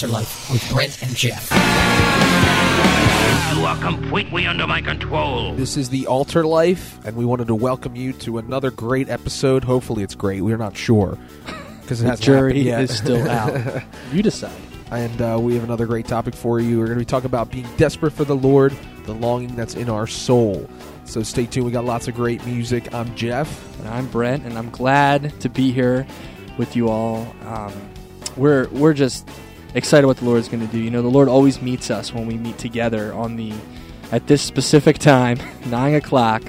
Altar Life with Brent and Geoff. You are completely under my control. This is the Altar Life, and we wanted to welcome you to another great episode. Hopefully, it's great. We're not sure because it The jury yet. is still out. you decide. and uh, we have another great topic for you. We're going to be talking about being desperate for the Lord, the longing that's in our soul. So stay tuned. We got lots of great music. I'm Geoff. And I'm Brent, and I'm glad to be here with you all. Um, we're we're just excited what the Lord is going to do. You know, the Lord always meets us when we meet together on the at this specific time, nine o'clock,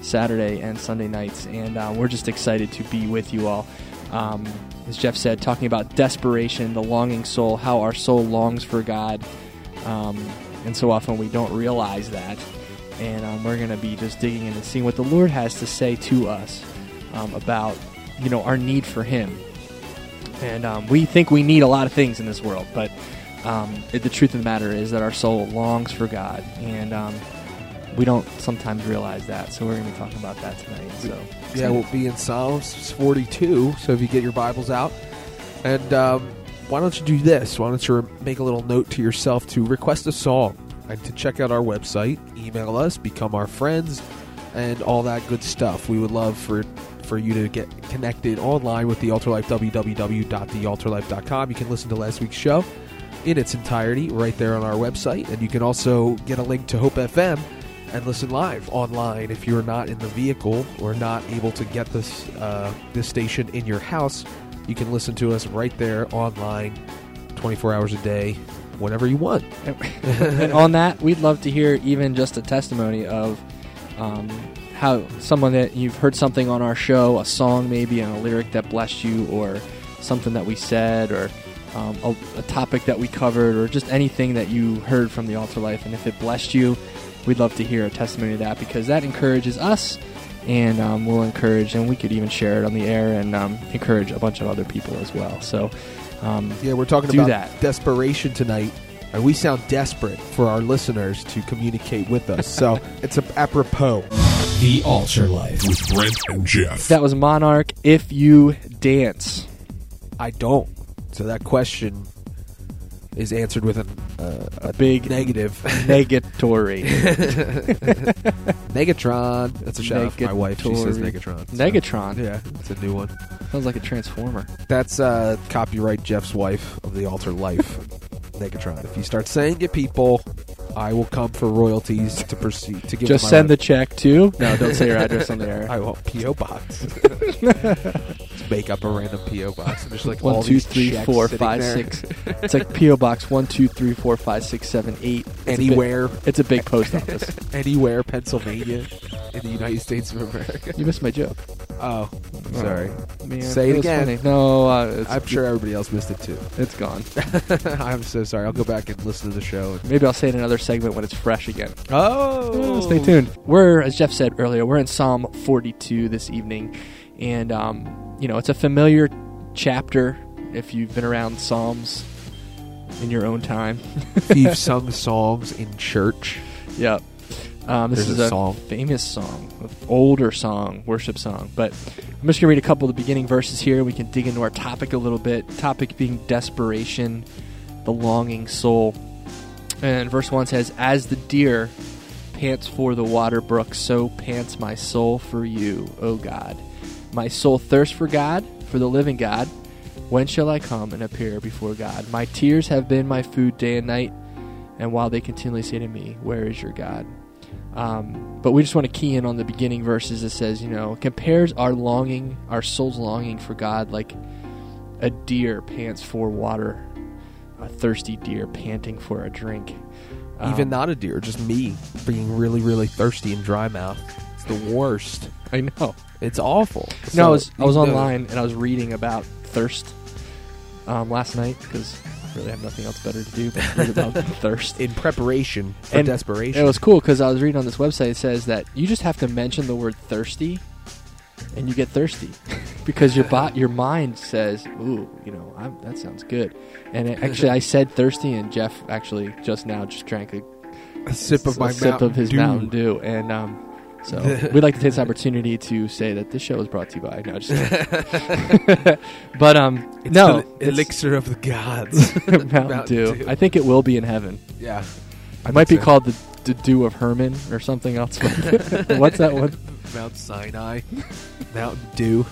Saturday and Sunday nights, and uh, we're just excited to be with you all. Um, as Geoff said, talking about desperation, the longing soul, how our soul longs for God, um, and so often we don't realize that. And um, we're going to be just digging in and seeing what the Lord has to say to us um, about, you know, our need for Him. And um, we think we need a lot of things in this world, but um, it, the truth of the matter is that our soul longs for God, and um, we don't sometimes realize that. So we're going to be talking about that tonight. So Yeah, we'll be in Psalms 42. So if you get your Bibles out, and um, why don't you do this? Why don't you make a little note to yourself to request a song and to check out our website, email us, become our friends, and all that good stuff. We would love for for you to get connected online with the Altar Life. www.thealtarlife.com. You can listen to last week's show in its entirety right there on our website, and you can also get a link to Hope FM and listen live online if you're not in the vehicle or not able to get this uh, this station in your house. You can listen to us right there online, 24 hours a day, whenever you want. and on that, we'd love to hear even just a testimony of um, how someone that you've heard something on our show, a song maybe, and a lyric that blessed you, or something that we said, or um, a, a topic that we covered, or just anything that you heard from the altar life. And if it blessed you, we'd love to hear a testimony of that because that encourages us. And um, we'll encourage, and we could even share it on the air and um, encourage a bunch of other people as well. So, um, Yeah, we're talking about that. desperation tonight. And we sound desperate for our listeners to communicate with us. So it's a, apropos. The Altar Life. with Brent and Geoff. that was Monarch. If you dance. I don't. So that question is answered with an, uh, a Big negative. negatory. Negatron. That's a shout out for my wife. She says Negatron. So, Negatron. yeah, it's a new one. Sounds like a transformer. That's uh, copyright Geoff's wife of the altar life, Negatron. If you start saying it, people, I will come for royalties to proceed to give. Just send the check to. No, don't say your address on the air. I want PO box. Just make up a random PO box. And there's like all One, two, these three, checks four, sitting five, there. six. It's like PO Box one, two, three, four, five, six, seven, eight. It's a big- Anywhere, it's a big post office. anywhere, Pennsylvania, in the United States of America. You missed my joke. Oh, sorry. Man, Say it was again. funny. No, uh, it's, I'm sure everybody else missed it too. it's gone. I'm so sorry. I'll go back and listen to the show. Maybe I'll say it in another segment when it's fresh again. Oh, Stay tuned. We're, as Geoff said earlier, we're in Psalm 42 this evening, and um, you know it's a familiar chapter if you've been around Psalms in your own time. If you've sung songs in church. Yep. Um, this There's is a song. famous song, an older song, worship song. But I'm just gonna read a couple of the beginning verses here. We can dig into our topic a little bit. Topic being desperation, the longing soul. And verse one says, "As the deer pants for the water brook, so pants my soul for you, O God. My soul thirsts for God, for the living God. When shall I come and appear before God? My tears have been my food day and night, and while they continually say to me, Where is your God? Um, but we just want to key in on the beginning verses. that says, you know, compares our longing, our soul's longing for God, like a deer pants for water, a thirsty deer panting for a drink. Um, Even not a deer, just me being really, really thirsty and dry mouth. It's the worst. I know. It's awful. no, I was I was know, online and I was reading about thirst um, last night because I really have nothing else better to do but read about thirst. in preparation for And desperation. It was cool because I was reading on this website. It says that you just have to mention the word thirsty, and you get thirsty because your bot, your mind says, "Ooh, you know, I'm, that sounds good." And it, actually, I said thirsty, and Geoff actually just now just drank a, a sip of a my sip Mountain of his Dew. Mountain Dew, and um, So we'd like to take this opportunity to say that this show is brought to you by. No, just kidding. but um, It's no, the it's elixir of the gods. Mountain, Dew. I think it will be in heaven. yeah, It might be called the, the Dew of Hermon or something else. What's that one? Mount Sinai, Mountain Dew.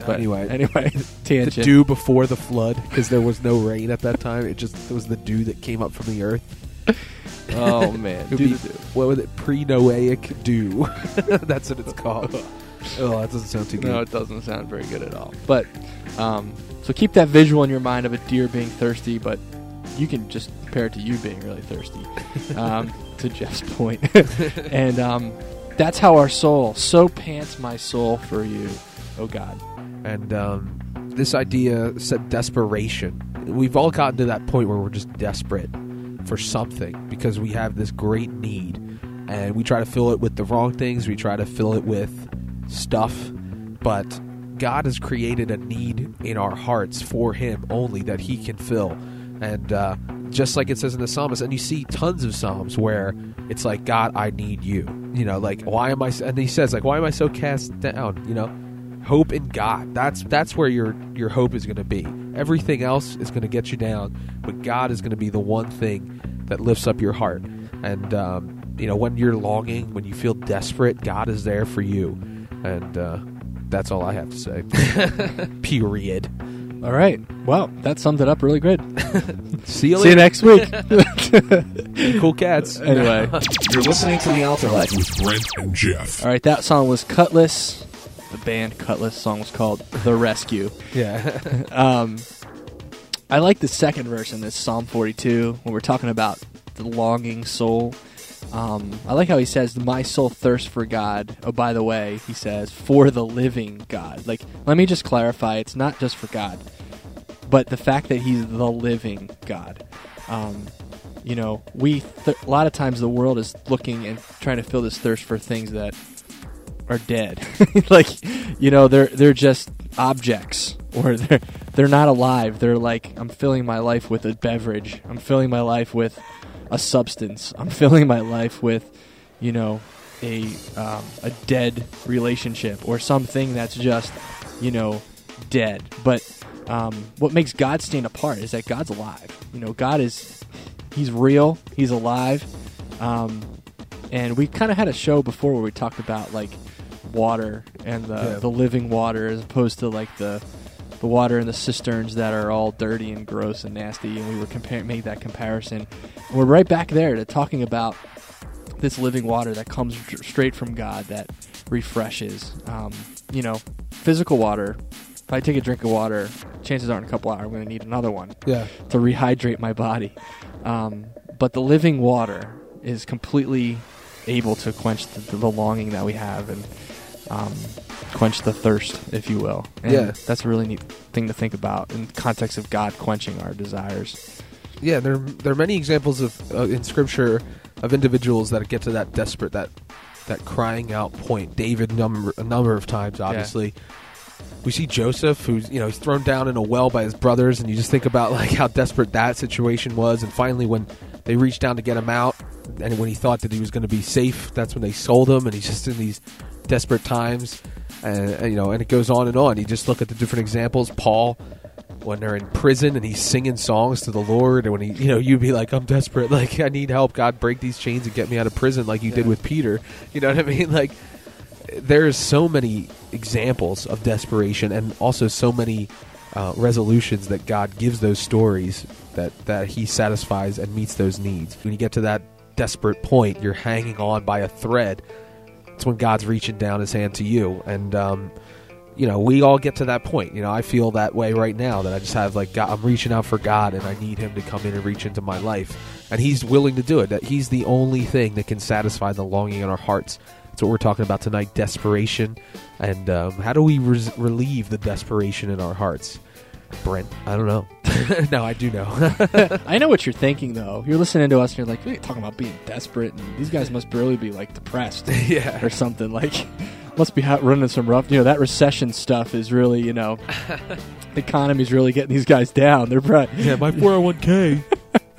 But anyway, anyway, the tangent. dew before the flood because there was no rain at that time. It just it was the dew that came up from the earth. Oh man, It would be, what was it? Pre-Noahic dew. That's what it's called. oh, that doesn't sound too good. No, it doesn't sound very good at all. But um, so keep that visual in your mind of a deer being thirsty, but you can just compare it to you being really thirsty. Um, to Geoff's point, and um, that's how our soul so pants my soul for you, oh God. and um, this idea said desperation. We've all gotten to that point where we're just desperate for something because we have this great need, and we try to fill it with the wrong things. We try to fill it with stuff, but God has created a need in our hearts for Him only that He can fill, and uh, just like it says in the psalmist, and you see tons of psalms where it's like, God, I need you. You know, like why am I? And he says, like, why am I so cast down? You know, hope in God. That's that's where your your hope is going to be. Everything else is going to get you down, but God is going to be the one thing that lifts up your heart. And um, you know, when you're longing, when you feel desperate, God is there for you. And uh, that's all I have to say. Period. All right. Well, that summed it up really good. See you See you later. next week. cool cats. anyway. You're listening to The Altar Life. with Brent and Geoff. All right, that song was Kutless. The band Kutless song was called The Rescue. Yeah. Um, I like the second verse in this Psalm 42 when we're talking about the longing soul. Um, I like how he says, "My soul thirsts for God." Oh, by the way, he says, "For the living God." Like, let me just clarify: it's not just for God, but the fact that He's the living God. Um, you know, we th- a lot of times the world is looking and trying to fill this thirst for things that are dead. like, you know, they're they're just objects or they're they're not alive. They're like I'm filling my life with a beverage. I'm filling my life with a substance. I'm filling my life with, you know, a um, a dead relationship or something that's just, you know, dead. But um, what makes God stand apart is that God's alive. You know, God is he's real. He's alive. Um, and we kind of had a show before where we talked about like water and the, Yeah. the living water as opposed to like the the water in the cisterns that are all dirty and gross and nasty and we were comparing made that comparison and we're right back there to talking about this living water that comes straight from God that refreshes um, you know physical water if I take a drink of water chances are in a couple hours I'm going to need another one Yeah. to rehydrate my body. Um, but the living water is completely able to quench the, the longing that we have and um, quench the thirst, if you will. And Yeah. that's a really neat thing to think about in context of God quenching our desires. yeah, there there are many examples of uh, in scripture of individuals that get to that desperate that that crying out point. David number a number of times, obviously. We see Joseph, who's you know he's thrown down in a well by his brothers, and you just think about like how desperate that situation was. And finally, when they reached down to get him out, and when he thought that he was going to be safe, that's when they sold him, and he's just in these desperate times, and, you know, and it goes on and on. You just look at the different examples. Paul, when they're in prison and he's singing songs to the Lord, and when he, you know, you'd be like, I'm desperate, like I need help. God, break these chains and get me out of prison, like you did with Peter. You know what I mean? Like there's so many examples of desperation, and also so many uh, resolutions that God gives those stories that that He satisfies and meets those needs. When you get to that desperate point, you're hanging on by a thread. It's when God's reaching down His hand to you, and um, you know we all get to that point. You know, I feel that way right now that I just have like God, I'm reaching out for God, and I need Him to come in and reach into my life, and He's willing to do it. That He's the only thing that can satisfy the longing in our hearts. That's what we're talking about tonight: desperation, and um, how do we res- relieve the desperation in our hearts? Brent, I don't know. no, I do know. I know what you're thinking, though. You're listening to us and you're like, "What are talking about being desperate? And these guys must really be like depressed yeah, or something. Like, must be ha- running some rough. You know, that recession stuff is really, you know, the economy's really getting these guys down. They're probably, yeah. My four hundred one k.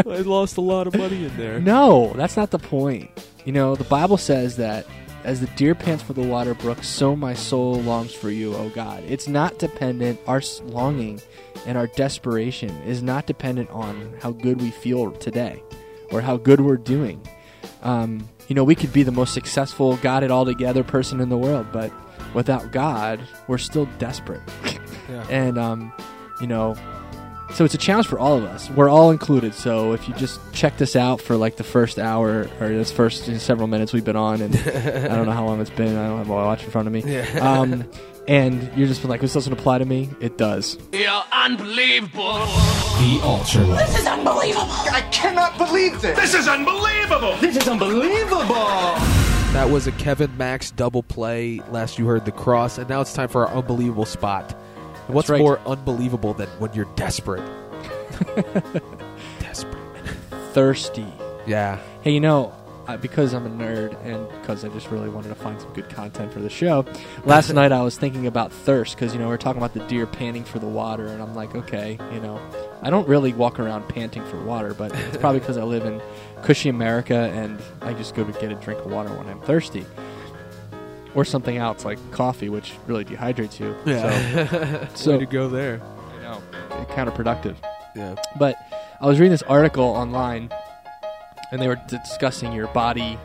I lost a lot of money in there. No, that's not the point. You know, the Bible says that as the deer pants for the water brook, so my soul longs for you, O God. It's not dependent, our longing and our desperation is not dependent on how good we feel today or how good we're doing. Um, you know, we could be the most successful, got it all together person in the world, but without God, we're still desperate. Yeah. And, um, you know, so it's a challenge for all of us. We're all included. So if you just check this out for like the first hour or this first several minutes we've been on, and I don't know how long it's been. I don't have my watch in front of me. Yeah. Um, and you're just been like, this doesn't apply to me. It does. You're unbelievable. The Ultra This is unbelievable. I cannot believe this. This is unbelievable. This is unbelievable. That was a Kevin Max double play. Last you heard the cross, and now it's time for our unbelievable spot. What's right. more unbelievable than when you're desperate? desperate. Thirsty. Yeah. Hey, you know, uh, because I'm a nerd and because I just really wanted to find some good content for the show, last night I was thinking about thirst because, you know, we are talking about the deer panting for the water, and I'm like, okay, you know, I don't really walk around panting for water, but it's probably because I live in cushy America and I just go to get a drink of water when I'm thirsty. Or something else like coffee, which really dehydrates you. Yeah. So, Way so to go there. you know, counterproductive. Yeah. But I was reading this article online, and they were discussing your body,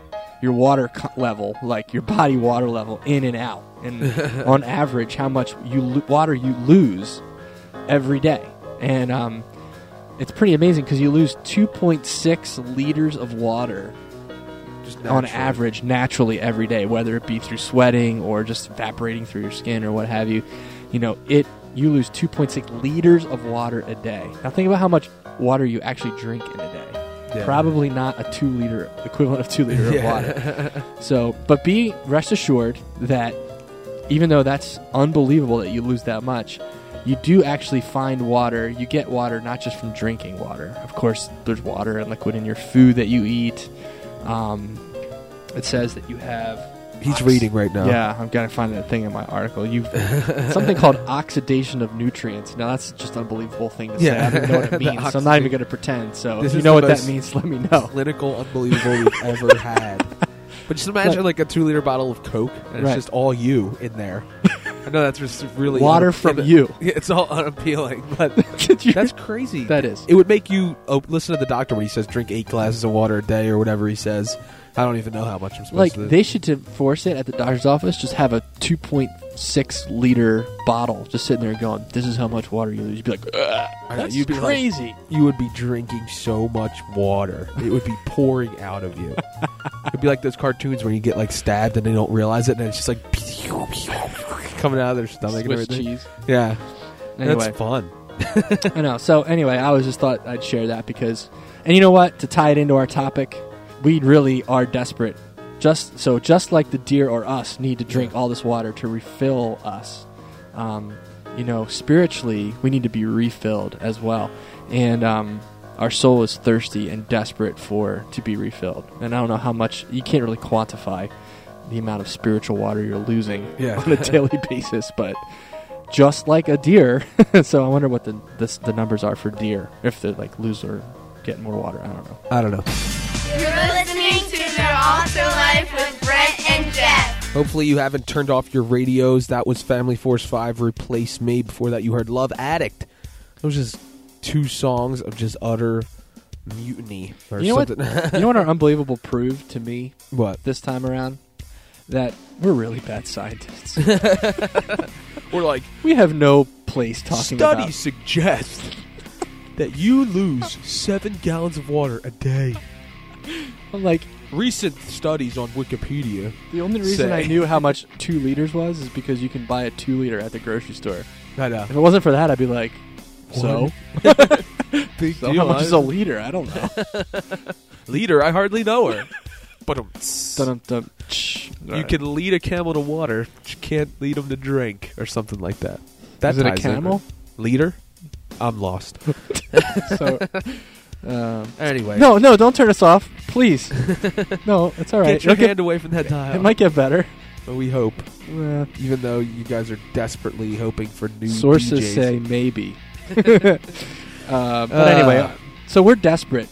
your water level, like your body water level in and out, and on average, how much you lo- water you lose every day. And um, it's pretty amazing because you lose 2.6 liters of water on average naturally every day, whether it be through sweating or just evaporating through your skin or what have you. You know, it you lose 2.6 liters of water a day. Now think about how much water you actually drink in a day. Yeah. Probably not a two liter equivalent of two liter of water. So, but be rest assured that even though that's unbelievable that you lose that much, you do actually find water. You get water not just from drinking water. Of course, there's water and liquid in your food that you eat. Um, it says that you have. He's ox- reading right now. Yeah, I'm gonna find that thing in my article. You something called oxidation of nutrients. Now that's just an unbelievable thing to say. Yeah. I don't know what it The means. so I'm not even gonna pretend. So This if you is know the what that most- means, let me know. Clinical unbelievable we've ever had. But just imagine like a two liter bottle of Coke, and Right. it's just all you in there. I know that's just really Water from it- you. Yeah, it's all unappealing, but Did you- that's crazy. that is. It would make you oh, listen to the doctor when he says drink eight glasses of water a day or whatever he says. I don't even know how much I'm supposed like to. they should to force it at the doctor's office. Just have a 2.6 liter bottle just sitting there going, "This is how much water you lose." You'd be like, "Ugh, "That's you'd be like- crazy." you would be drinking so much water. It would be pouring out of you. It'd be like those cartoons where you get like stabbed and they don't realize it, and it's just like coming out of their stomach and Swiss everything. cheese. Yeah, Anyway, that's fun. I know. So anyway, I was just thought I'd share that because, and you know what? To tie it into our topic, we really are desperate. Just so, just like the deer or us need to drink all this water to refill us. Um, you know, spiritually, we need to be refilled as well, and um, our soul is thirsty and desperate for to be refilled. And I don't know how much you can't really quantify the amount of spiritual water you're losing Yeah. on a daily basis, but just like a deer. so I wonder what the, the the numbers are for deer if they like lose or get more water. I don't know. I don't know. You're listening to The Altar Life with Brent and Geoff. Hopefully, you haven't turned off your radios. That was Family Force 5 Replace Me. Before that, you heard Love Addict. Those just two songs of just utter mutiny. Or You know what? something. you know what our unbelievable proved to me what? this time around? That we're really bad scientists. We're like, we have no place talking studies about. Studies suggest that you lose seven gallons of water a day. I'm like Recent studies on Wikipedia. the only reason I knew how much two liters was is because you can buy a two liter at the grocery store. I know. If it wasn't for that, I'd be like, so, Big so how much is a liter? I don't know. leader? I hardly know her. but you can lead a camel to water, but you can't lead him to drink, or something like that. That Is it a ties in. camel? Leader? I'm lost. so. Um, Anyway, no, no, don't turn us off, please. no, it's all right. get your It'll hand away from that dial. it might get better. But we hope, Uh, even though you guys are desperately hoping for new sources DJs. say maybe. uh, but anyway, Uh, so we're desperate.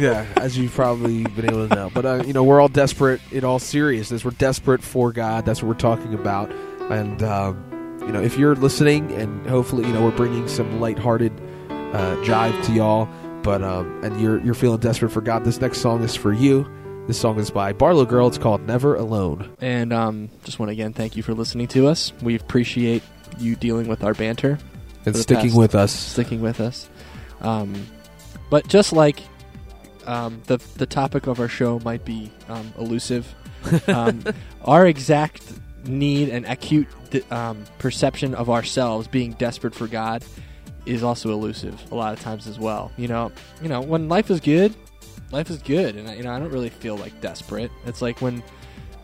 yeah, as you've probably been able to know. But uh, you know, we're all desperate in all seriousness. We're desperate for God. That's what we're talking about. And um, you know, if you're listening, and hopefully, you know, we're bringing some lighthearted uh, jive to y'all. But um, and you're you're feeling desperate for God. This next song is for you. This song is by BarlowGirl. It's called "Never Alone." And um, just want to again thank you for listening to us. We appreciate you dealing with our banter, And sticking past- with us. sticking with us. Um, but just like um, the the topic of our show might be um, elusive, um, our exact need and acute um, perception of ourselves being desperate for God is also elusive a lot of times as well. You know, you know when life is good, life is good, and you know I don't really feel like desperate. It's like when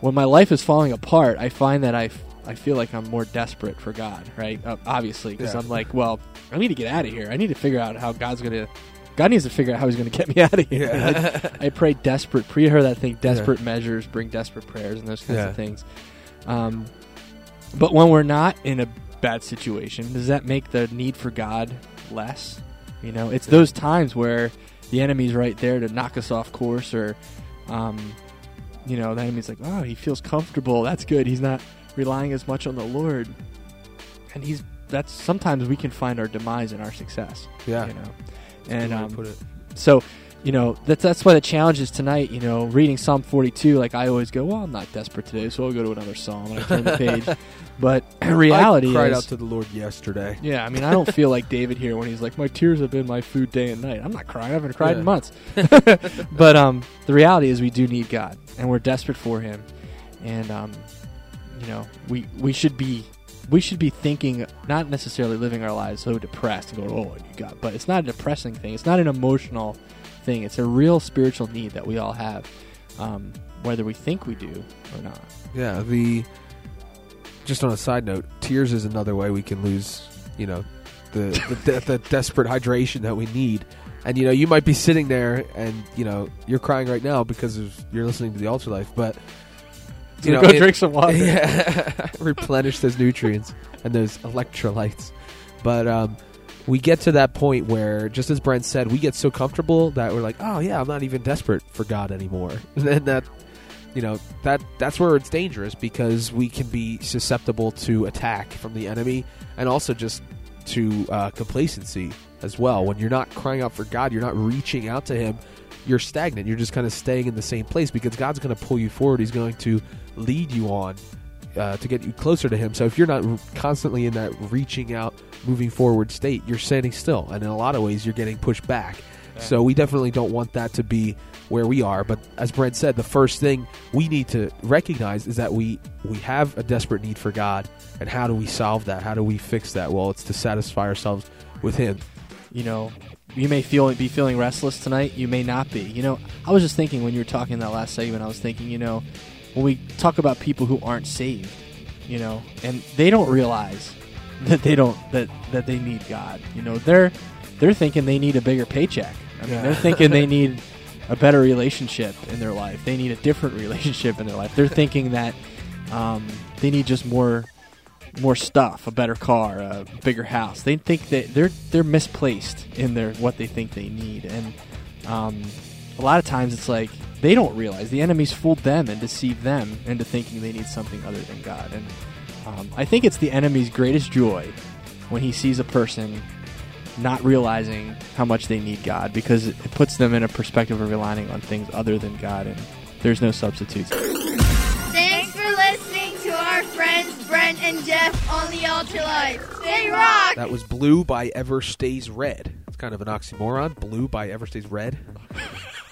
when my life is falling apart, I find that I. f- I feel like I'm more desperate for God, right? Uh, obviously, because Yeah. I'm like, well, I need to get out of here. I need to figure out how God's gonna. God needs to figure out how He's gonna get me out of here. Yeah. I, I pray desperate. Pre heard that thing. Desperate measures bring desperate prayers, and those kinds Yeah. of things. Um, but when we're not in a bad situation, does that make the need for God less? You know, it's those times where the enemy's right there to knock us off course, or, um, you know, the enemy's like, oh, he feels comfortable. That's good. He's not relying as much on the Lord, and he's that's sometimes we can find our demise in our success. Yeah. you know, and um, put it. so, you know, that's that's why the challenge is tonight. You know, reading Psalm 42. Like I always go, well, I'm not desperate today, so I'll go to another psalm and I turn the page. But reality I cried is, out to the Lord yesterday. yeah, I mean, I don't feel like David here when he's like, my tears have been my food day and night. I'm not crying. I haven't cried Yeah. in months. but um, the reality is, we do need God, and we're desperate for Him. And um, you know, we we should be we should be thinking, not necessarily living our lives so depressed and going, oh, need God. But it's not a depressing thing. It's not an emotional thing. It's a real spiritual need that we all have, um, whether we think we do or not. Yeah, the just on a side note, tears is another way we can lose, you know, the the, de- the desperate hydration that we need. And you know, you might be sitting there and you know you're crying right now because of you're listening to the Altar Life, but you know, go it- drink some water. yeah, replenish those nutrients and those electrolytes. But um, we get to that point where, just as Brent said, we get so comfortable that we're like, oh yeah, I'm not even desperate for God anymore. And that, you know, that that's where it's dangerous because we can be susceptible to attack from the enemy and also just to uh, complacency as well. When you're not crying out for God, you're not reaching out to Him. You're stagnant. You're just kind of staying in the same place because God's going to pull you forward. He's going to lead you on uh, to get you closer to Him. So if you're not constantly in that reaching out, moving forward state, you're standing still, and in a lot of ways, you're getting pushed back. So we definitely don't want that to be where we are. But as Brent said, the first thing we need to recognize is that we we have a desperate need for God, and how do we solve that? How do we fix that? Well, it's to satisfy ourselves with Him. you know, you may feel be feeling restless tonight. You may not be. You know, I was just thinking when you were talking in that last segment, I was thinking, you know, when we talk about people who aren't saved, you know, and they don't realize that they don't that that they need God. You know, they're they're thinking they need a bigger paycheck. I mean, Yeah. they're thinking they need a better relationship in their life. They need a different relationship in their life. They're thinking that um, they need just more more stuff, a better car, a bigger house. They think that they're they're misplaced in their what they think they need, and um, a lot of times it's like they don't realize the enemy's fooled them and deceived them into thinking they need something other than God. And um, I think it's the enemy's greatest joy when he sees a person not realizing how much they need God because it puts them in a perspective of relying on things other than God, and there's no substitutes. Thanks for listening to our friends Brent and Geoff on the Altar Life. Stay rock! That was Blue by Ever Stays Red. It's kind of an oxymoron. Blue by Ever Stays Red.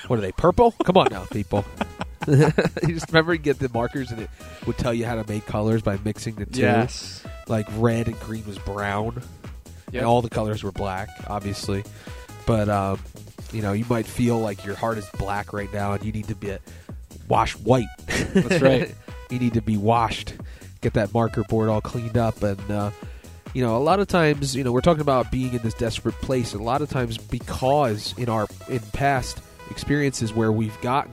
What are they? Purple? Come on now, people. you just remember you get the markers and it would tell you how to make colors by mixing the two. Yes. Like red and green was brown. Yep. And all the colors were black, obviously. But um, you know, you might feel like your heart is black right now and you need to be washed white. That's right. you need to be washed. Get that marker board all cleaned up and uh, you know, a lot of times, you know, we're talking about being in this desperate place. And a lot of times, because in our in past experiences where we've gotten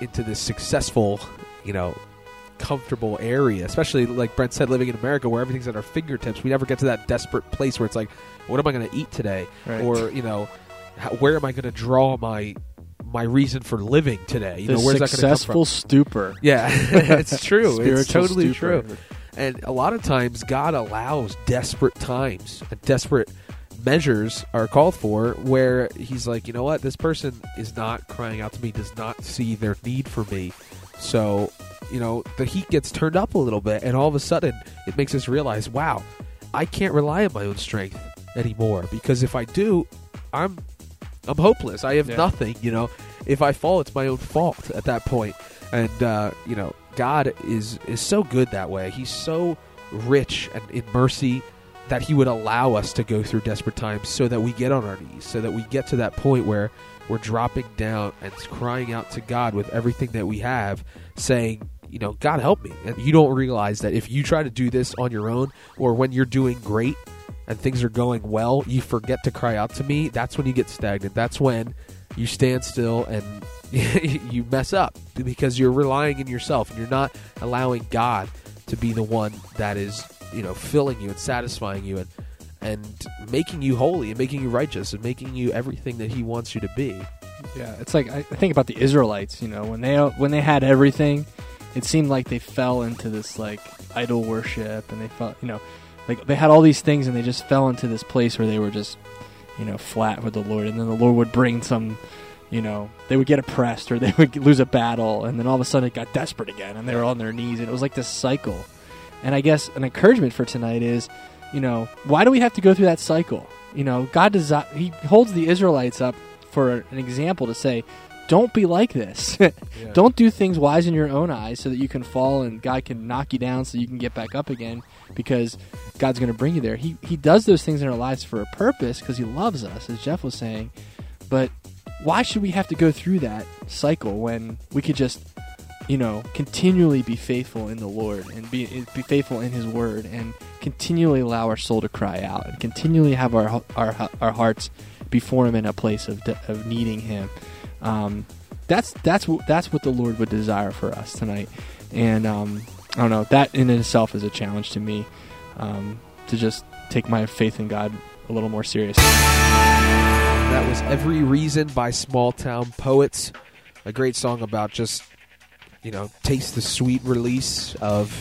into this successful, you know, comfortable area, especially like Brent said, living in America where everything's at our fingertips, we never get to that desperate place where it's like, what am I going to eat today, Right. or you know, how, where am I going to draw my my reason for living today. You the know, where's that going to come successful from? stupor. Yeah, it's true. it's totally stupor. true. And a lot of times, God allows desperate times, and desperate measures are called for where He's like, you know what, this person is not crying out to me, does not see their need for me. So, you know, the heat gets turned up a little bit, and all of a sudden, it makes us realize, wow, I can't rely on my own strength anymore because if I do, I'm I'm hopeless. I have Yeah. nothing. You know, if I fall, it's my own fault at that point. And uh, you know, God is is so good that way. He's so rich and in mercy that He would allow us to go through desperate times, so that we get on our knees, so that we get to that point where we're dropping down and crying out to God with everything that we have, saying, you know, God help me. And you don't realize that if you try to do this on your own, or when you're doing great and things are going well, you forget to cry out to me. That's when you get stagnant. That's when you stand still and you mess up because you're relying in yourself and you're not allowing God to be the one that is, you know, filling you and satisfying you and and making you holy and making you righteous and making you everything that he wants you to be. Yeah, it's like I think about the Israelites. You know, when they when they had everything, it seemed like they fell into this like idol worship, and they felt you know, like they had all these things, and they just fell into this place where they were just you know flat with the Lord, and then the Lord would bring some. You know, they would get oppressed or they would lose a battle, and then all of a sudden it got desperate again, and they were on their knees, and it was like this cycle. And I guess an encouragement for tonight is, you know, why do we have to go through that cycle? You know, God does He holds the Israelites up for an example to say, don't be like this. Don't do things wise in your own eyes so that you can fall and God can knock you down so you can get back up again because God's going to bring you there. He he does those things in our lives for a purpose because he loves us as Geoff was saying. But why should we have to go through that cycle when we could just you know, continually be faithful in the Lord and be be faithful in His Word and continually allow our soul to cry out and continually have our our our hearts before Him in a place of of needing Him. Um, that's that's what that's what the Lord would desire for us tonight, and um, I don't know that in itself is a challenge to me um, to just take my faith in God a little more serious. That was Every Reason by Small Town Poets. A great song about just, you know, taste the sweet release of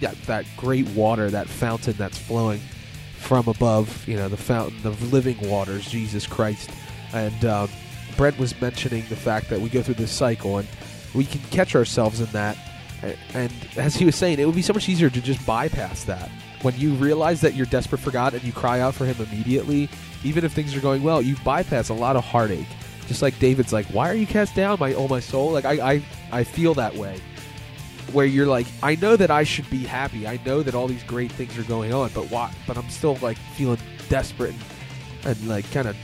yeah, that great water, that fountain that's flowing from above, you know, the fountain of living waters, Jesus Christ. And um, Brent was mentioning the fact that we go through this cycle and we can catch ourselves in that. And as he was saying, it would be so much easier to just bypass that. When you realize that you're desperate for God and you cry out for Him immediately, even if things are going well, you bypass a lot of heartache. Just like David's like, "Why are you cast down, my oh my soul?" Like I, I, I feel that way. Where you're like, I know that I should be happy. I know that all these great things are going on, but why? But I'm still like feeling desperate and, and like kind of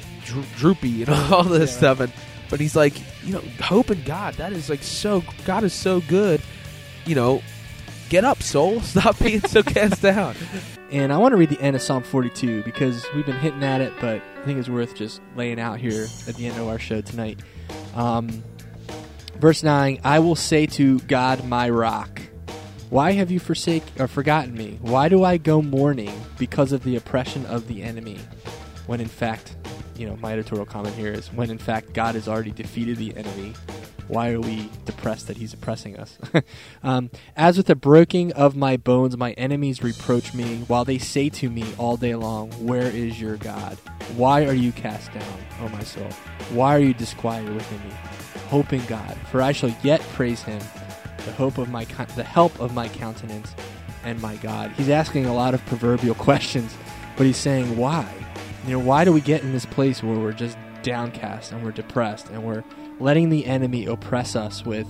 droopy and all this stuff. And but he's like, you know, hope in God. That is like so. God is so good. You know, get up, soul. Stop being so cast down. And I want to read the end of Psalm 42 because we've been hitting at it, but I think it's worth just laying out here at the end of our show tonight. Um, verse 9 I will say to God, my rock, why have you forsake or forgotten me? Why do I go mourning because of the oppression of the enemy? When in fact, you know, my editorial comment here is when in fact God has already defeated the enemy. Why are we depressed that he's oppressing us? um, As with the breaking of my bones, my enemies reproach me, while they say to me all day long, Where is your God? Why are you cast down, O my soul? Why are you disquieted within me? Hope in God, for I shall yet praise him, the hope of my co- the help of my countenance and my God. He's asking a lot of proverbial questions, but he's saying, Why? You know, why do we get in this place where we're just downcast and we're depressed and we're letting the enemy oppress us with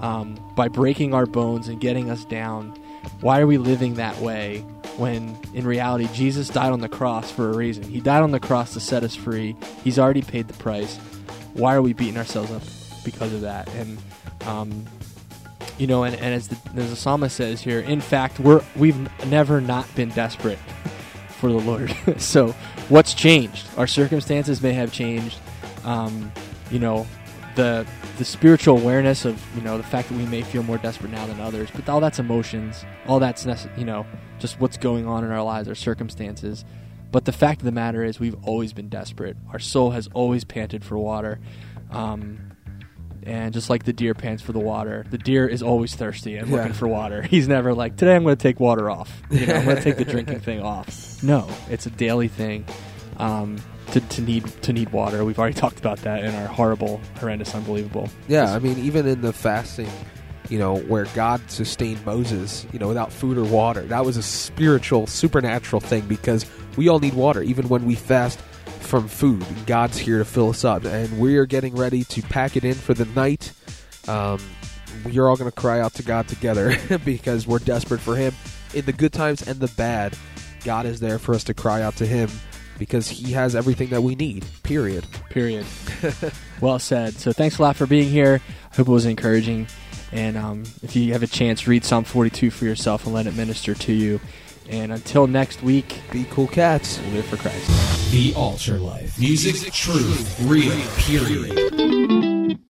um, by breaking our bones and getting us down? Why are we living that way when in reality Jesus died on the cross for a reason? He died on the cross to set us free. He's already paid the price. Why are we beating ourselves up because of that? And um, you know, and, and as the as the psalmist says here, in fact, we're we've never not been desperate for the Lord. so, what's changed? Our circumstances may have changed. Um, you know, the the spiritual awareness of you know the fact that we may feel more desperate now than others, but all that's emotions. All that's nece- you know just what's going on in our lives, our circumstances. But the fact of the matter is, we've always been desperate. Our soul has always panted for water. Um, and just like the deer pants for the water, the deer is always thirsty and Yeah. looking for water. He's never like, today I'm going to take water off. You know, I'm going to take the drinking thing off. No, it's a daily thing. Um, to, to need to need water. We've already talked about that in our horrible, horrendous, unbelievable. Yeah, I mean, even in the fasting, you know, where God sustained Moses, you know, without food or water, that was a spiritual, supernatural thing because we all need water, even when we fast from food. God's here to fill us up, and we are getting ready to pack it in for the night. Um, you're all going to cry out to God together because we're desperate for Him in the good times and the bad. God is there for us to cry out to Him because He has everything that we need. Period. Period. well said. So thanks a lot for being here. I hope it was encouraging. And um, if you have a chance, read Psalm 42 for yourself and let it minister to you. And until next week, Be cool cats. live for Christ. The Altar Life. Music, truth, real, period.